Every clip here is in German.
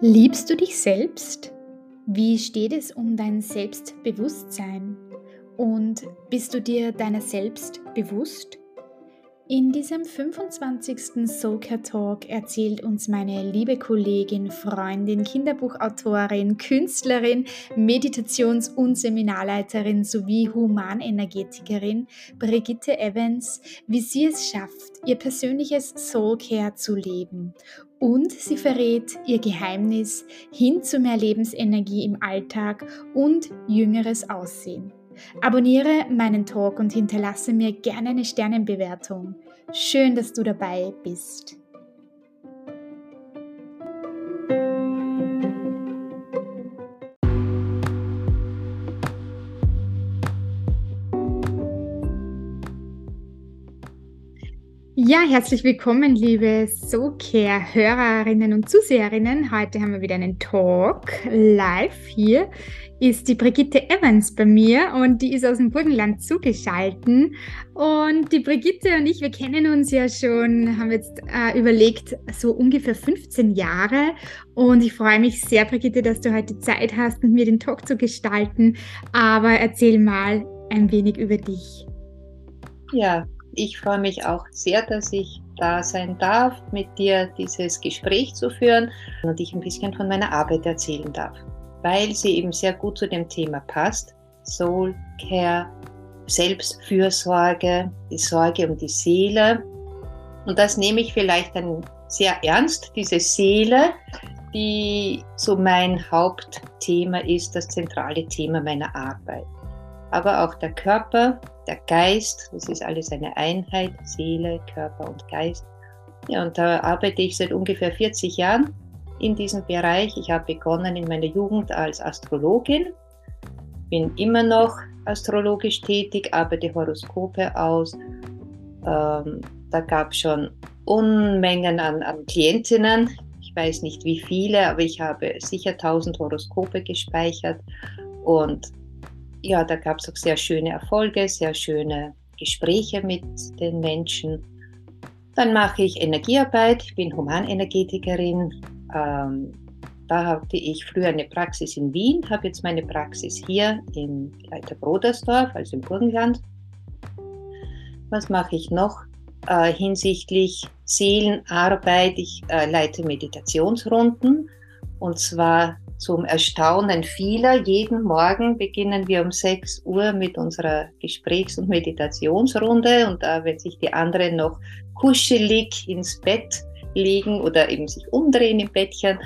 Liebst du dich selbst? Wie steht es um dein Selbstbewusstsein? Und bist du dir deiner selbst bewusst? In diesem 25. Soulcare Talk erzählt uns meine liebe Kollegin, Freundin, Kinderbuchautorin, Künstlerin, Meditations- und Seminarleiterin sowie Humanenergetikerin Brigitte Evans, wie sie es schafft, ihr persönliches Soulcare zu leben. Und sie verrät ihr Geheimnis hin zu mehr Lebensenergie im Alltag und jüngeres Aussehen. Abonniere meinen Talk und hinterlasse mir gerne eine Sternenbewertung. Schön, dass du dabei bist. Ja, herzlich willkommen, liebe SoCare-Hörerinnen und Zuseherinnen. Heute haben wir wieder einen Talk live. Hier ist die Brigitte Evans bei mir und die ist aus dem Burgenland zugeschalten. Und die Brigitte und ich, wir kennen uns ja schon, haben jetzt äh, überlegt, so ungefähr 15 Jahre. Und ich freue mich sehr, Brigitte, dass du heute Zeit hast, mit mir den Talk zu gestalten. Aber erzähl mal ein wenig über dich. Ja, ich freue mich auch sehr, dass ich da sein darf, mit dir dieses Gespräch zu führen und ich ein bisschen von meiner Arbeit erzählen darf, weil sie eben sehr gut zu dem Thema passt. Soul Care, Selbstfürsorge, die Sorge um die Seele. Und das nehme ich vielleicht dann sehr ernst, diese Seele, die so mein Hauptthema ist, das zentrale Thema meiner Arbeit. Aber auch der Körper, der Geist, das ist alles eine Einheit, Seele, Körper und Geist. Ja, und da arbeite ich seit ungefähr 40 Jahren in diesem Bereich. Ich habe begonnen in meiner Jugend als Astrologin, bin immer noch astrologisch tätig, arbeite Horoskope aus. Ähm, da gab es schon Unmengen an, an Klientinnen. Ich weiß nicht wie viele, aber ich habe sicher 1000 Horoskope gespeichert und ja, da gab es auch sehr schöne Erfolge, sehr schöne Gespräche mit den Menschen. Dann mache ich Energiearbeit, ich bin Humanenergetikerin. Ähm, da hatte ich früher eine Praxis in Wien, habe jetzt meine Praxis hier in Leiterbrodersdorf, also im Burgenland. Was mache ich noch äh, hinsichtlich Seelenarbeit? Ich äh, leite Meditationsrunden und zwar zum Erstaunen vieler. Jeden Morgen beginnen wir um 6 Uhr mit unserer Gesprächs- und Meditationsrunde und da, wenn sich die anderen noch kuschelig ins Bett legen oder eben sich umdrehen im Bettchen,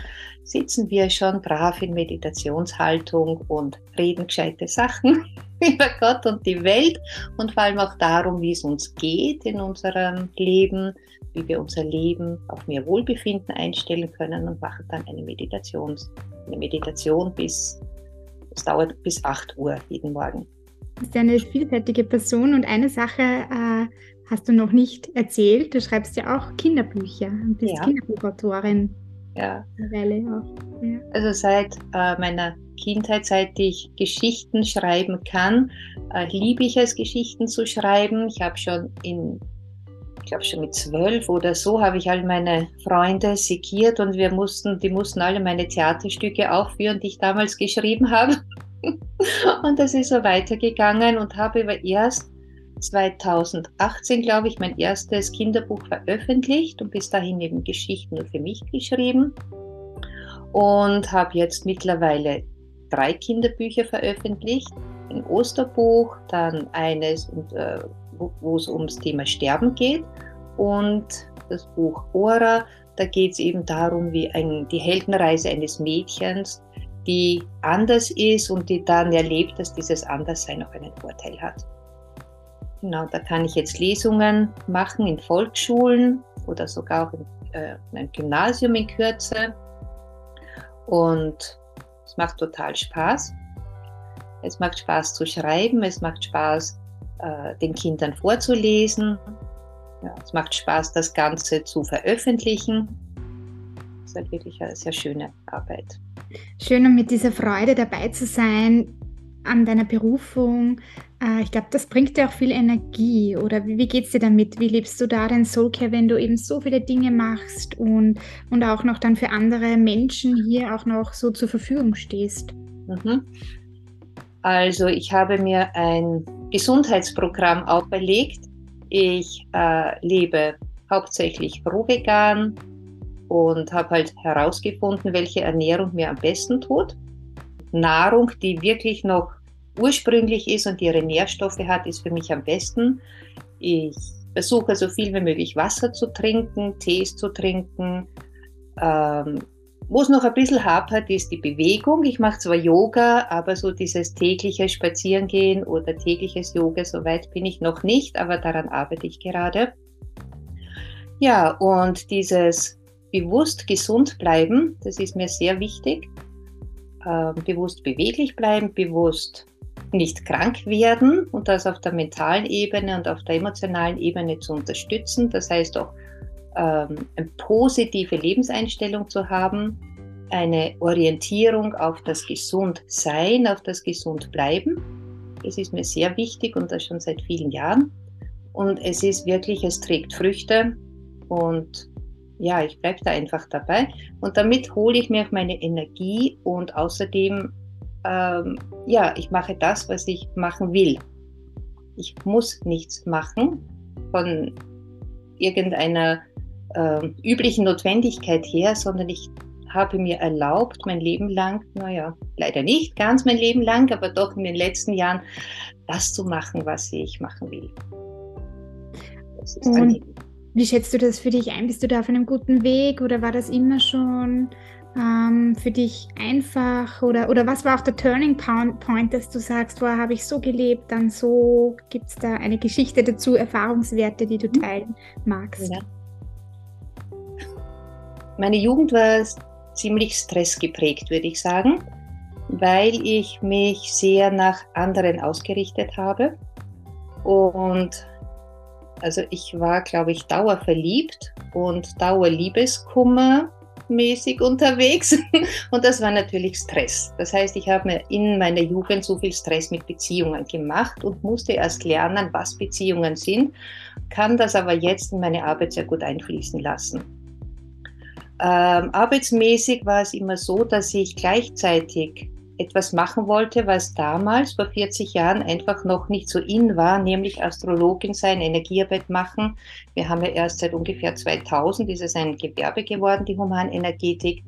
sitzen wir schon brav in Meditationshaltung und reden gescheite Sachen über Gott und die Welt und vor allem auch darum, wie es uns geht in unserem Leben, wie wir unser Leben auf mehr Wohlbefinden einstellen können und machen dann eine, Meditations, eine Meditation bis, es dauert bis 8 Uhr jeden Morgen. Du bist eine vielfältige Person und eine Sache äh, hast du noch nicht erzählt. Du schreibst ja auch Kinderbücher und bist ja. Kinderbuchautorin. Ja. Ja. Also seit äh, meiner Kindheit, seit ich Geschichten schreiben kann, äh, liebe ich es, Geschichten zu schreiben. Ich habe schon in ich glaube schon mit zwölf oder so, habe ich all meine Freunde segiert und wir mussten, die mussten alle meine Theaterstücke aufführen, die ich damals geschrieben habe. und das ist so weitergegangen und habe aber erst 2018, glaube ich, mein erstes Kinderbuch veröffentlicht und bis dahin eben Geschichten nur für mich geschrieben. Und habe jetzt mittlerweile drei Kinderbücher veröffentlicht. Ein Osterbuch, dann eines, äh, wo es ums Thema Sterben geht. Und das Buch Ora, da geht es eben darum, wie ein, die Heldenreise eines Mädchens, die anders ist und die dann erlebt, dass dieses Anderssein auch einen Vorteil hat. Genau, da kann ich jetzt Lesungen machen in Volksschulen oder sogar auch in, äh, in einem Gymnasium in Kürze. Und es macht total Spaß. Es macht Spaß zu schreiben, es macht Spaß, äh, den Kindern vorzulesen. Ja, es macht Spaß, das Ganze zu veröffentlichen. Es ist halt wirklich eine sehr schöne Arbeit. Schön, um mit dieser Freude dabei zu sein. an deiner Berufung. Äh, ich glaube, das bringt dir auch viel Energie. Oder wie, wie geht es dir damit? Wie lebst du da dein Soulcare, wenn du eben so viele Dinge machst und, und auch noch dann für andere Menschen hier auch noch so zur Verfügung stehst? Mhm. Also ich habe mir ein Gesundheitsprogramm auferlegt. Ich äh, lebe hauptsächlich rohvegan und habe halt herausgefunden, welche Ernährung mir am besten tut. Nahrung, die wirklich noch ursprünglich ist und ihre Nährstoffe hat, ist für mich am besten. Ich versuche so viel wie möglich Wasser zu trinken, Tees zu trinken. Ähm, wo es noch ein bisschen hapert, ist die Bewegung. Ich mache zwar Yoga, aber so dieses tägliche Spazierengehen oder tägliches Yoga, so weit bin ich noch nicht, aber daran arbeite ich gerade. Ja, und dieses bewusst gesund bleiben, das ist mir sehr wichtig. Ähm, bewusst beweglich bleiben, bewusst nicht krank werden und das auf der mentalen Ebene und auf der emotionalen Ebene zu unterstützen. Das heißt auch ähm, eine positive Lebenseinstellung zu haben, eine Orientierung auf das Gesundsein, auf das Gesundbleiben. Das ist mir sehr wichtig und das schon seit vielen Jahren. Und es ist wirklich, es trägt Früchte und ja, ich bleibe da einfach dabei. Und damit hole ich mir meine Energie und außerdem ähm, ja, ich mache das, was ich machen will. Ich muss nichts machen von irgendeiner äh, üblichen Notwendigkeit her, sondern ich habe mir erlaubt, mein Leben lang, naja, leider nicht ganz mein Leben lang, aber doch in den letzten Jahren, das zu machen, was ich machen will. Und wie schätzt du das für dich ein? Bist du da auf einem guten Weg oder war das immer schon ähm, für dich einfach oder, oder was war auch der Turning Point, dass du sagst, vorher habe ich so gelebt, dann so, gibt es da eine Geschichte dazu, Erfahrungswerte, die du mhm. teilen magst? Ja. Meine Jugend war ziemlich stressgeprägt, würde ich sagen, weil ich mich sehr nach anderen ausgerichtet habe. Und also ich war, glaube ich, dauerverliebt und Dauerliebeskummer mäßig unterwegs und das war natürlich Stress. Das heißt, ich habe mir in meiner Jugend so viel Stress mit Beziehungen gemacht und musste erst lernen, was Beziehungen sind, kann das aber jetzt in meine Arbeit sehr gut einfließen lassen. Ähm, arbeitsmäßig war es immer so, dass ich gleichzeitig etwas machen wollte, was damals vor 40 Jahren einfach noch nicht so in war, nämlich Astrologin sein, Energiearbeit machen. Wir haben ja erst seit ungefähr 2000 ist es ein Gewerbe geworden, die Humanenergetik.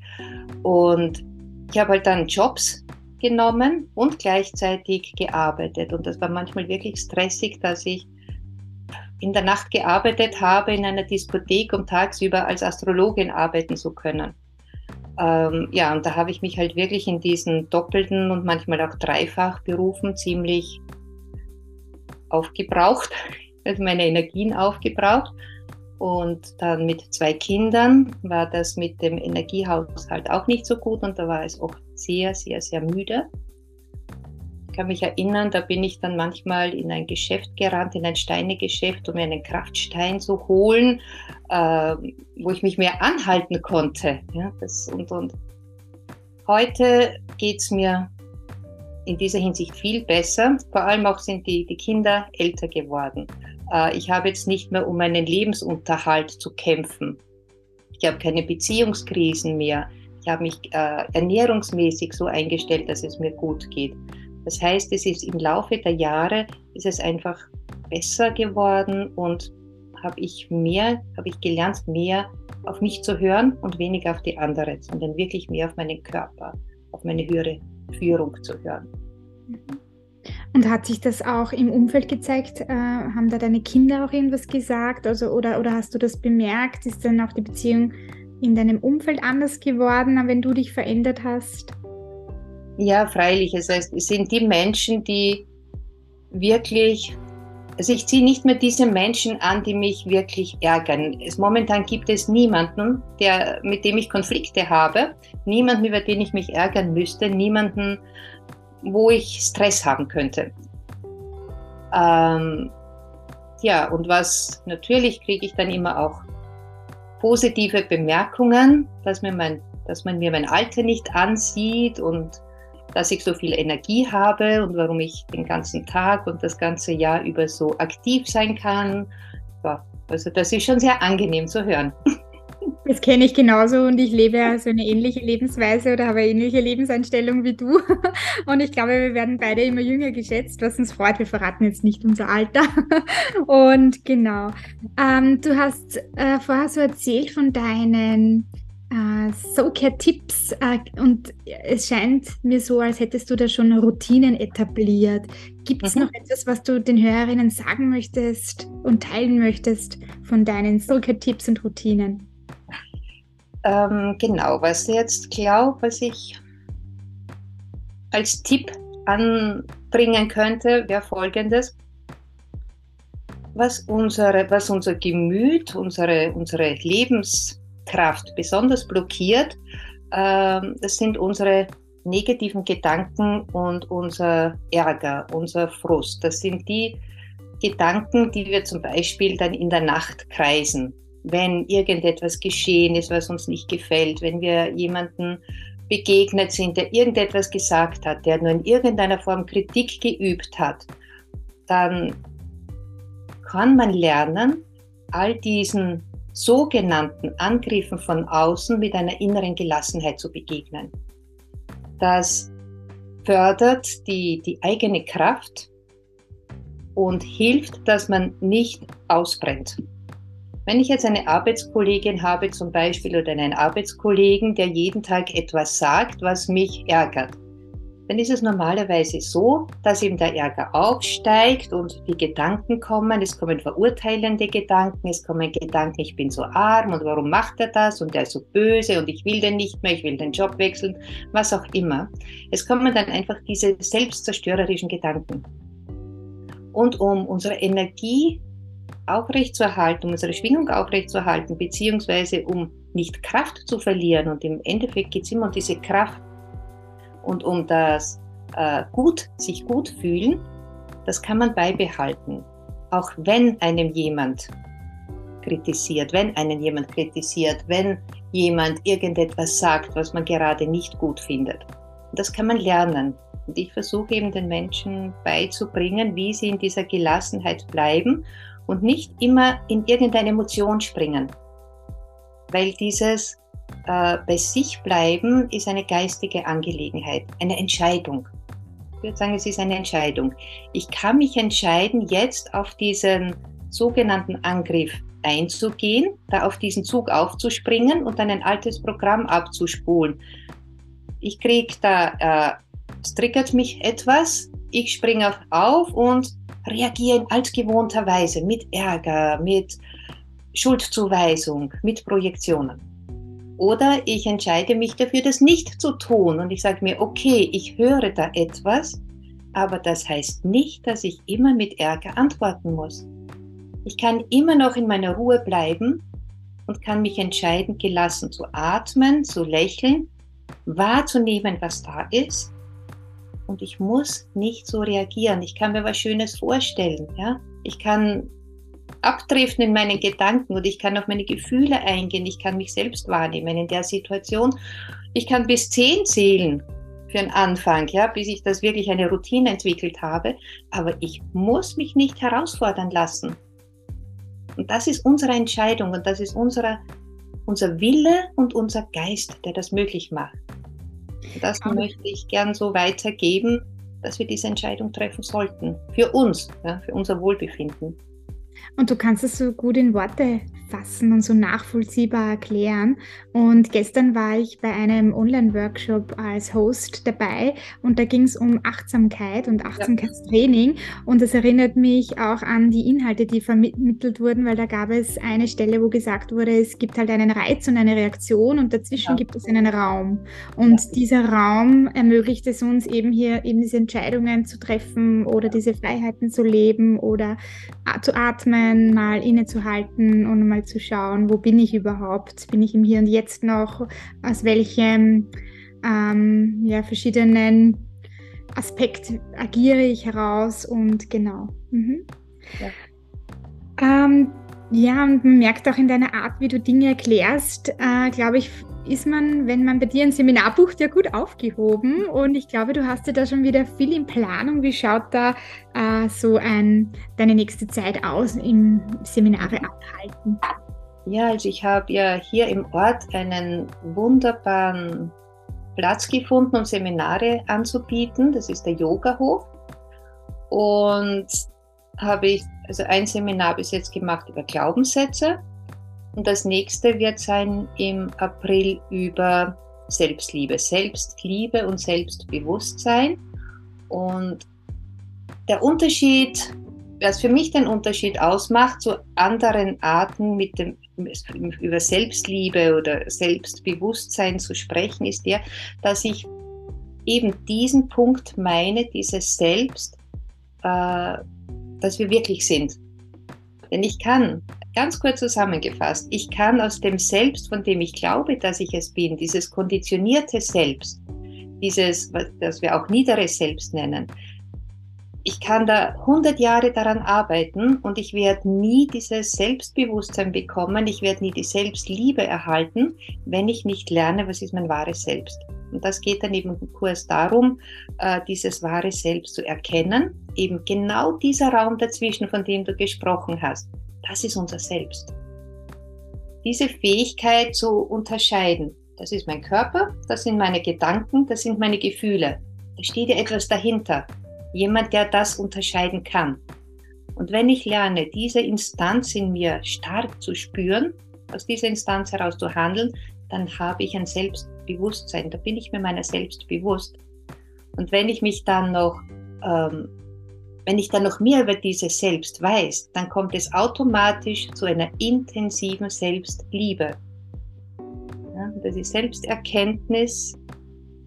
Und ich habe halt dann Jobs genommen und gleichzeitig gearbeitet. Und das war manchmal wirklich stressig, dass ich in der Nacht gearbeitet habe in einer Diskothek, um tagsüber als Astrologin arbeiten zu können. Ähm, ja, und da habe ich mich halt wirklich in diesen doppelten und manchmal auch dreifach Berufen ziemlich aufgebraucht, also meine Energien aufgebraucht. Und dann mit zwei Kindern war das mit dem Energiehaushalt auch nicht so gut und da war es auch sehr, sehr, sehr müde. Ich kann mich erinnern, da bin ich dann manchmal in ein Geschäft gerannt, in ein Steinegeschäft, um mir einen Kraftstein zu holen, äh, wo ich mich mehr anhalten konnte. Ja, das, und, und heute geht es mir in dieser Hinsicht viel besser. Vor allem auch sind die, die Kinder älter geworden. Äh, ich habe jetzt nicht mehr um meinen Lebensunterhalt zu kämpfen. Ich habe keine Beziehungskrisen mehr. Ich habe mich äh, ernährungsmäßig so eingestellt, dass es mir gut geht. Das heißt, es ist im Laufe der Jahre ist es einfach besser geworden und habe ich mehr, habe ich gelernt, mehr auf mich zu hören und weniger auf die anderen, sondern wirklich mehr auf meinen Körper, auf meine höhere Führung zu hören. Und hat sich das auch im Umfeld gezeigt? Äh, haben da deine Kinder auch irgendwas gesagt? Also, oder, oder hast du das bemerkt? Ist dann auch die Beziehung in deinem Umfeld anders geworden, wenn du dich verändert hast? Ja, freilich. Es, heißt, es sind die Menschen, die wirklich, also ich ziehe nicht mehr diese Menschen an, die mich wirklich ärgern. Es, momentan gibt es niemanden, der, mit dem ich Konflikte habe, niemanden, über den ich mich ärgern müsste, niemanden, wo ich Stress haben könnte. Ähm, ja, und was natürlich kriege ich dann immer auch positive Bemerkungen, dass, mir mein, dass man mir mein Alter nicht ansieht und dass ich so viel Energie habe und warum ich den ganzen Tag und das ganze Jahr über so aktiv sein kann. Also das ist schon sehr angenehm zu hören. Das kenne ich genauso und ich lebe ja so eine ähnliche Lebensweise oder habe eine ähnliche Lebenseinstellung wie du. Und ich glaube, wir werden beide immer jünger geschätzt, was uns freut. Wir verraten jetzt nicht unser Alter. Und genau. Ähm, du hast äh, vorher so erzählt von deinen äh, Soulcare-Tipps äh, und es scheint mir so, als hättest du da schon Routinen etabliert. Gibt es mhm. noch etwas, was du den Hörerinnen sagen möchtest und teilen möchtest von deinen Soulcare-Tipps und Routinen? Ähm, genau, was ich jetzt glaube, was ich als Tipp anbringen könnte, wäre folgendes. Was, unsere, was unser Gemüt, unsere, unsere Lebens Kraft besonders blockiert, ähm, das sind unsere negativen Gedanken und unser Ärger, unser Frust. Das sind die Gedanken, die wir zum Beispiel dann in der Nacht kreisen, wenn irgendetwas geschehen ist, was uns nicht gefällt, wenn wir jemanden begegnet sind, der irgendetwas gesagt hat, der nur in irgendeiner Form Kritik geübt hat, dann kann man lernen, all diesen sogenannten Angriffen von außen mit einer inneren Gelassenheit zu begegnen. Das fördert die, die eigene Kraft und hilft, dass man nicht ausbrennt. Wenn ich jetzt eine Arbeitskollegin habe zum Beispiel oder einen Arbeitskollegen, der jeden Tag etwas sagt, was mich ärgert, dann ist es normalerweise so, dass eben der Ärger aufsteigt und die Gedanken kommen. Es kommen verurteilende Gedanken, es kommen Gedanken, ich bin so arm und warum macht er das und er ist so böse und ich will den nicht mehr, ich will den Job wechseln, was auch immer. Es kommen dann einfach diese selbstzerstörerischen Gedanken. Und um unsere Energie aufrechtzuerhalten, um unsere Schwingung aufrechtzuerhalten, beziehungsweise um nicht Kraft zu verlieren, und im Endeffekt geht es immer um diese Kraft, und um das äh, gut, sich gut fühlen, das kann man beibehalten. Auch wenn einem jemand kritisiert, wenn einen jemand kritisiert, wenn jemand irgendetwas sagt, was man gerade nicht gut findet. Das kann man lernen. Und ich versuche eben den Menschen beizubringen, wie sie in dieser Gelassenheit bleiben und nicht immer in irgendeine Emotion springen. Weil dieses äh, bei sich bleiben ist eine geistige Angelegenheit, eine Entscheidung. Ich würde sagen, es ist eine Entscheidung. Ich kann mich entscheiden, jetzt auf diesen sogenannten Angriff einzugehen, da auf diesen Zug aufzuspringen und dann ein altes Programm abzuspulen. Ich kriege da, äh, es triggert mich etwas, ich springe auf und reagiere in altgewohnter Weise mit Ärger, mit Schuldzuweisung, mit Projektionen. Oder ich entscheide mich dafür, das nicht zu tun und ich sage mir, okay, ich höre da etwas, aber das heißt nicht, dass ich immer mit Ärger antworten muss. Ich kann immer noch in meiner Ruhe bleiben und kann mich entscheiden, gelassen zu atmen, zu lächeln, wahrzunehmen, was da ist. Und ich muss nicht so reagieren. Ich kann mir was Schönes vorstellen. Ja? Ich kann abdriften in meinen Gedanken und ich kann auf meine Gefühle eingehen, ich kann mich selbst wahrnehmen in der Situation. Ich kann bis zehn zählen für den Anfang, ja, bis ich das wirklich eine Routine entwickelt habe, aber ich muss mich nicht herausfordern lassen. Und das ist unsere Entscheidung und das ist unsere, unser Wille und unser Geist, der das möglich macht. Und das aber möchte ich gern so weitergeben, dass wir diese Entscheidung treffen sollten. Für uns, ja, für unser Wohlbefinden. Und du kannst es so gut in Worte fassen und so nachvollziehbar erklären. Und gestern war ich bei einem Online-Workshop als Host dabei und da ging es um Achtsamkeit und Achtsamkeitstraining. Und das erinnert mich auch an die Inhalte, die vermittelt wurden, weil da gab es eine Stelle, wo gesagt wurde, es gibt halt einen Reiz und eine Reaktion und dazwischen ja. gibt es einen Raum. Und ja. dieser Raum ermöglicht es uns eben hier eben diese Entscheidungen zu treffen oder diese Freiheiten zu leben oder zu atmen, mal innezuhalten und mal zu schauen, wo bin ich überhaupt? Bin ich im Hier und Jetzt noch? Aus welchem ähm, ja, verschiedenen Aspekt agiere ich heraus und genau. Mhm. Ja. Ähm, ja, und man merkt auch in deiner Art, wie du Dinge erklärst, äh, glaube ich, ist man, wenn man bei dir ein Seminar bucht, ja gut aufgehoben. Und ich glaube, du hast ja da schon wieder viel in Planung. Wie schaut da äh, so ein, deine nächste Zeit aus im Seminare abhalten? Ja, also ich habe ja hier im Ort einen wunderbaren Platz gefunden, um Seminare anzubieten. Das ist der Yoga-Hof. Und habe ich also ein Seminar bis jetzt gemacht über Glaubenssätze. Und das nächste wird sein im April über Selbstliebe, Selbstliebe und Selbstbewusstsein. Und der Unterschied, was für mich den Unterschied ausmacht zu anderen Arten mit dem, über Selbstliebe oder Selbstbewusstsein zu sprechen, ist der, dass ich eben diesen Punkt meine, dieses Selbst, äh, dass wir wirklich sind. Denn ich kann, ganz kurz zusammengefasst, ich kann aus dem Selbst, von dem ich glaube, dass ich es bin, dieses konditionierte Selbst, dieses, was wir auch niederes Selbst nennen, ich kann da 100 Jahre daran arbeiten und ich werde nie dieses Selbstbewusstsein bekommen, ich werde nie die Selbstliebe erhalten, wenn ich nicht lerne, was ist mein wahres Selbst. Und das geht dann eben im Kurs darum, äh, dieses wahre Selbst zu erkennen. Eben genau dieser Raum dazwischen, von dem du gesprochen hast, das ist unser Selbst. Diese Fähigkeit zu unterscheiden, das ist mein Körper, das sind meine Gedanken, das sind meine Gefühle. Da steht ja etwas dahinter. Jemand, der das unterscheiden kann. Und wenn ich lerne, diese Instanz in mir stark zu spüren, aus dieser Instanz heraus zu handeln, dann habe ich ein Selbstbewusstsein, da bin ich mir meiner selbst bewusst. Und wenn ich mich dann noch, ähm, wenn ich dann noch mehr über dieses Selbst weiß, dann kommt es automatisch zu einer intensiven Selbstliebe. Ja, das ist Selbsterkenntnis,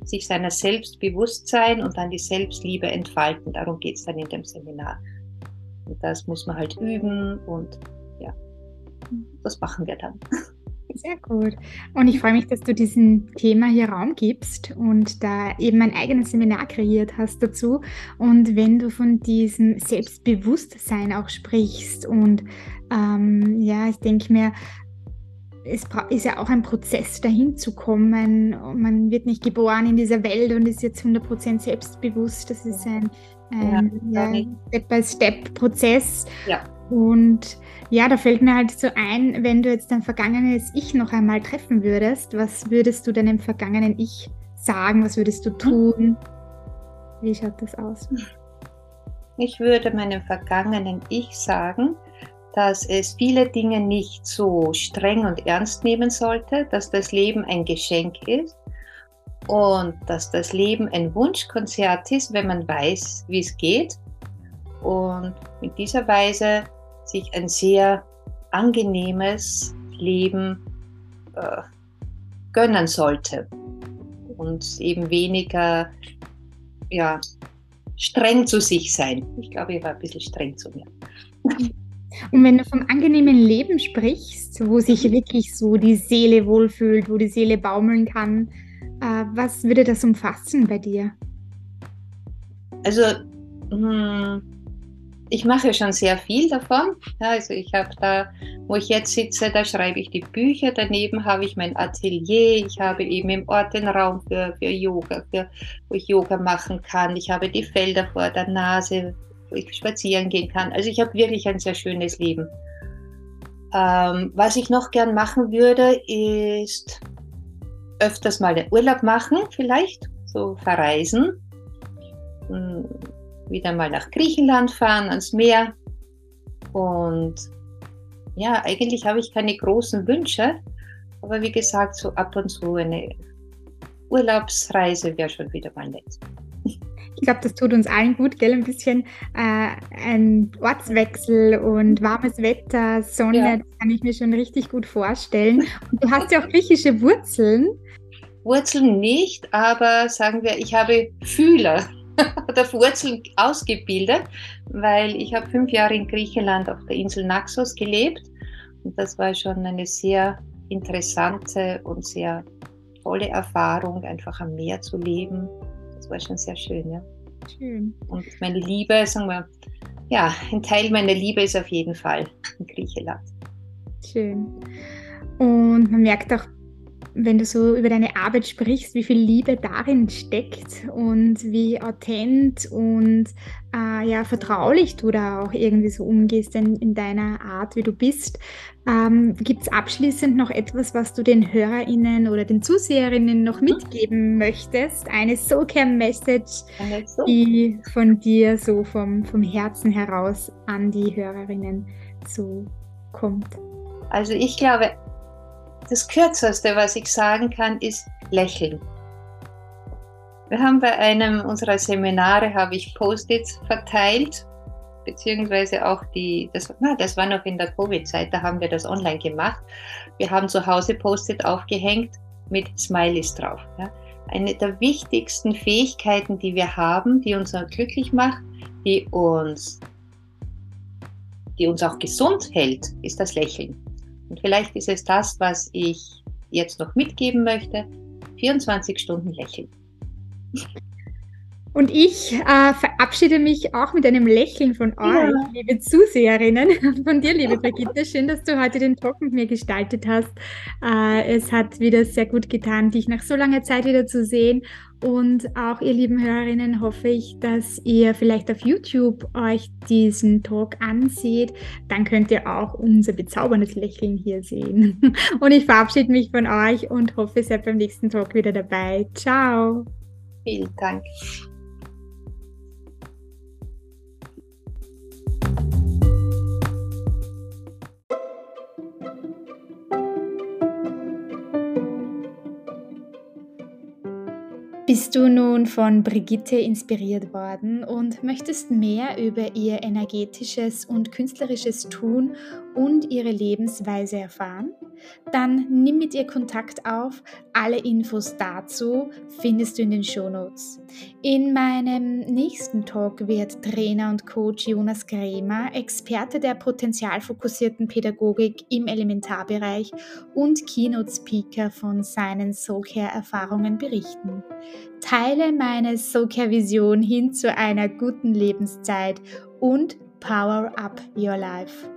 sich seiner Selbstbewusstsein und dann die Selbstliebe entfalten. Darum geht es dann in dem Seminar. Und das muss man halt üben und ja, das machen wir dann. Sehr gut. Und ich freue mich, dass du diesem Thema hier Raum gibst und da eben ein eigenes Seminar kreiert hast dazu. Und wenn du von diesem Selbstbewusstsein auch sprichst und ähm, ja, ich denke mir, es ist ja auch ein Prozess, dahin zu kommen. Man wird nicht geboren in dieser Welt und ist jetzt 100% selbstbewusst. Das ist ein, ein ja, ja, Step-by-Step-Prozess. Ja. Und ja, da fällt mir halt so ein, wenn du jetzt dein vergangenes Ich noch einmal treffen würdest, was würdest du deinem vergangenen Ich sagen? Was würdest du tun? Wie schaut das aus? Ich würde meinem vergangenen Ich sagen, dass es viele Dinge nicht so streng und ernst nehmen sollte, dass das Leben ein Geschenk ist und dass das Leben ein Wunschkonzert ist, wenn man weiß, wie es geht. Und mit dieser Weise sich ein sehr angenehmes Leben äh, gönnen sollte und eben weniger ja, streng zu sich sein. Ich glaube, ich war ein bisschen streng zu mir. Und wenn du vom angenehmen Leben sprichst, wo sich wirklich so die Seele wohlfühlt, wo die Seele baumeln kann, äh, was würde das umfassen bei dir? Also, hm, ich mache schon sehr viel davon. Ja, also ich habe da, wo ich jetzt sitze, da schreibe ich die Bücher. Daneben habe ich mein Atelier. Ich habe eben im Ort den Raum für, für Yoga, für, wo ich Yoga machen kann. Ich habe die Felder vor der Nase, wo ich spazieren gehen kann. Also ich habe wirklich ein sehr schönes Leben. Ähm, was ich noch gern machen würde, ist öfters mal den Urlaub machen, vielleicht, so verreisen. Wieder mal nach Griechenland fahren, ans Meer. Und ja, eigentlich habe ich keine großen Wünsche, aber wie gesagt, so ab und zu eine Urlaubsreise wäre schon wieder mal nett. Ich glaube, das tut uns allen gut, gell? Ein bisschen äh, ein Ortswechsel und warmes Wetter, Sonne, ja. das kann ich mir schon richtig gut vorstellen. Und du hast ja auch griechische Wurzeln. Wurzeln nicht, aber sagen wir, ich habe Fühler oder Wurzeln ausgebildet, weil ich habe fünf Jahre in Griechenland auf der Insel Naxos gelebt und das war schon eine sehr interessante und sehr tolle Erfahrung, einfach am Meer zu leben das war schon sehr schön, ja. Schön. Und meine Liebe, sagen wir, ja, ein Teil meiner Liebe ist auf jeden Fall in Griechenland. Schön. Und man merkt auch wenn du so über deine Arbeit sprichst, wie viel Liebe darin steckt und wie authent und äh, ja, vertraulich du da auch irgendwie so umgehst in, in deiner Art, wie du bist. Ähm, Gibt es abschließend noch etwas, was du den HörerInnen oder den Zuseherinnen noch mhm. mitgeben möchtest? Eine Soulcare-Message, die von dir so vom, vom Herzen heraus an die HörerInnen so kommt? Also ich glaube, das Kürzeste, was ich sagen kann, ist lächeln. Wir haben bei einem unserer Seminare habe ich Post-its verteilt, beziehungsweise auch die, das, na, das war noch in der Covid-Zeit, da haben wir das online gemacht. Wir haben zu Hause Post-it aufgehängt mit Smileys drauf. Ja. Eine der wichtigsten Fähigkeiten, die wir haben, die uns glücklich macht, die uns, die uns auch gesund hält, ist das Lächeln. Und vielleicht ist es das, was ich jetzt noch mitgeben möchte. 24 Stunden lächeln. Und ich äh, verabschiede mich auch mit einem Lächeln von euch, ja. liebe Zuseherinnen, von dir, liebe Brigitte. Schön, dass du heute den Talk mit mir gestaltet hast. Äh, es hat wieder sehr gut getan, dich nach so langer Zeit wieder zu sehen. Und auch ihr lieben Hörerinnen hoffe ich, dass ihr vielleicht auf YouTube euch diesen Talk anseht. Dann könnt ihr auch unser bezauberndes Lächeln hier sehen. Und ich verabschiede mich von euch und hoffe, ihr seid beim nächsten Talk wieder dabei. Ciao. Vielen Dank. Bist du nun von Brigitte inspiriert worden und möchtest mehr über ihr energetisches und künstlerisches Tun und ihre Lebensweise erfahren? Dann nimm mit ihr Kontakt auf. Alle Infos dazu findest du in den Shownotes. In meinem nächsten Talk wird Trainer und Coach Jonas Kremer Experte der potenzialfokussierten Pädagogik im Elementarbereich und Keynote Speaker von seinen Soulcare-Erfahrungen berichten. Teile meine Soulcare-Vision hin zu einer guten Lebenszeit und Power Up Your Life.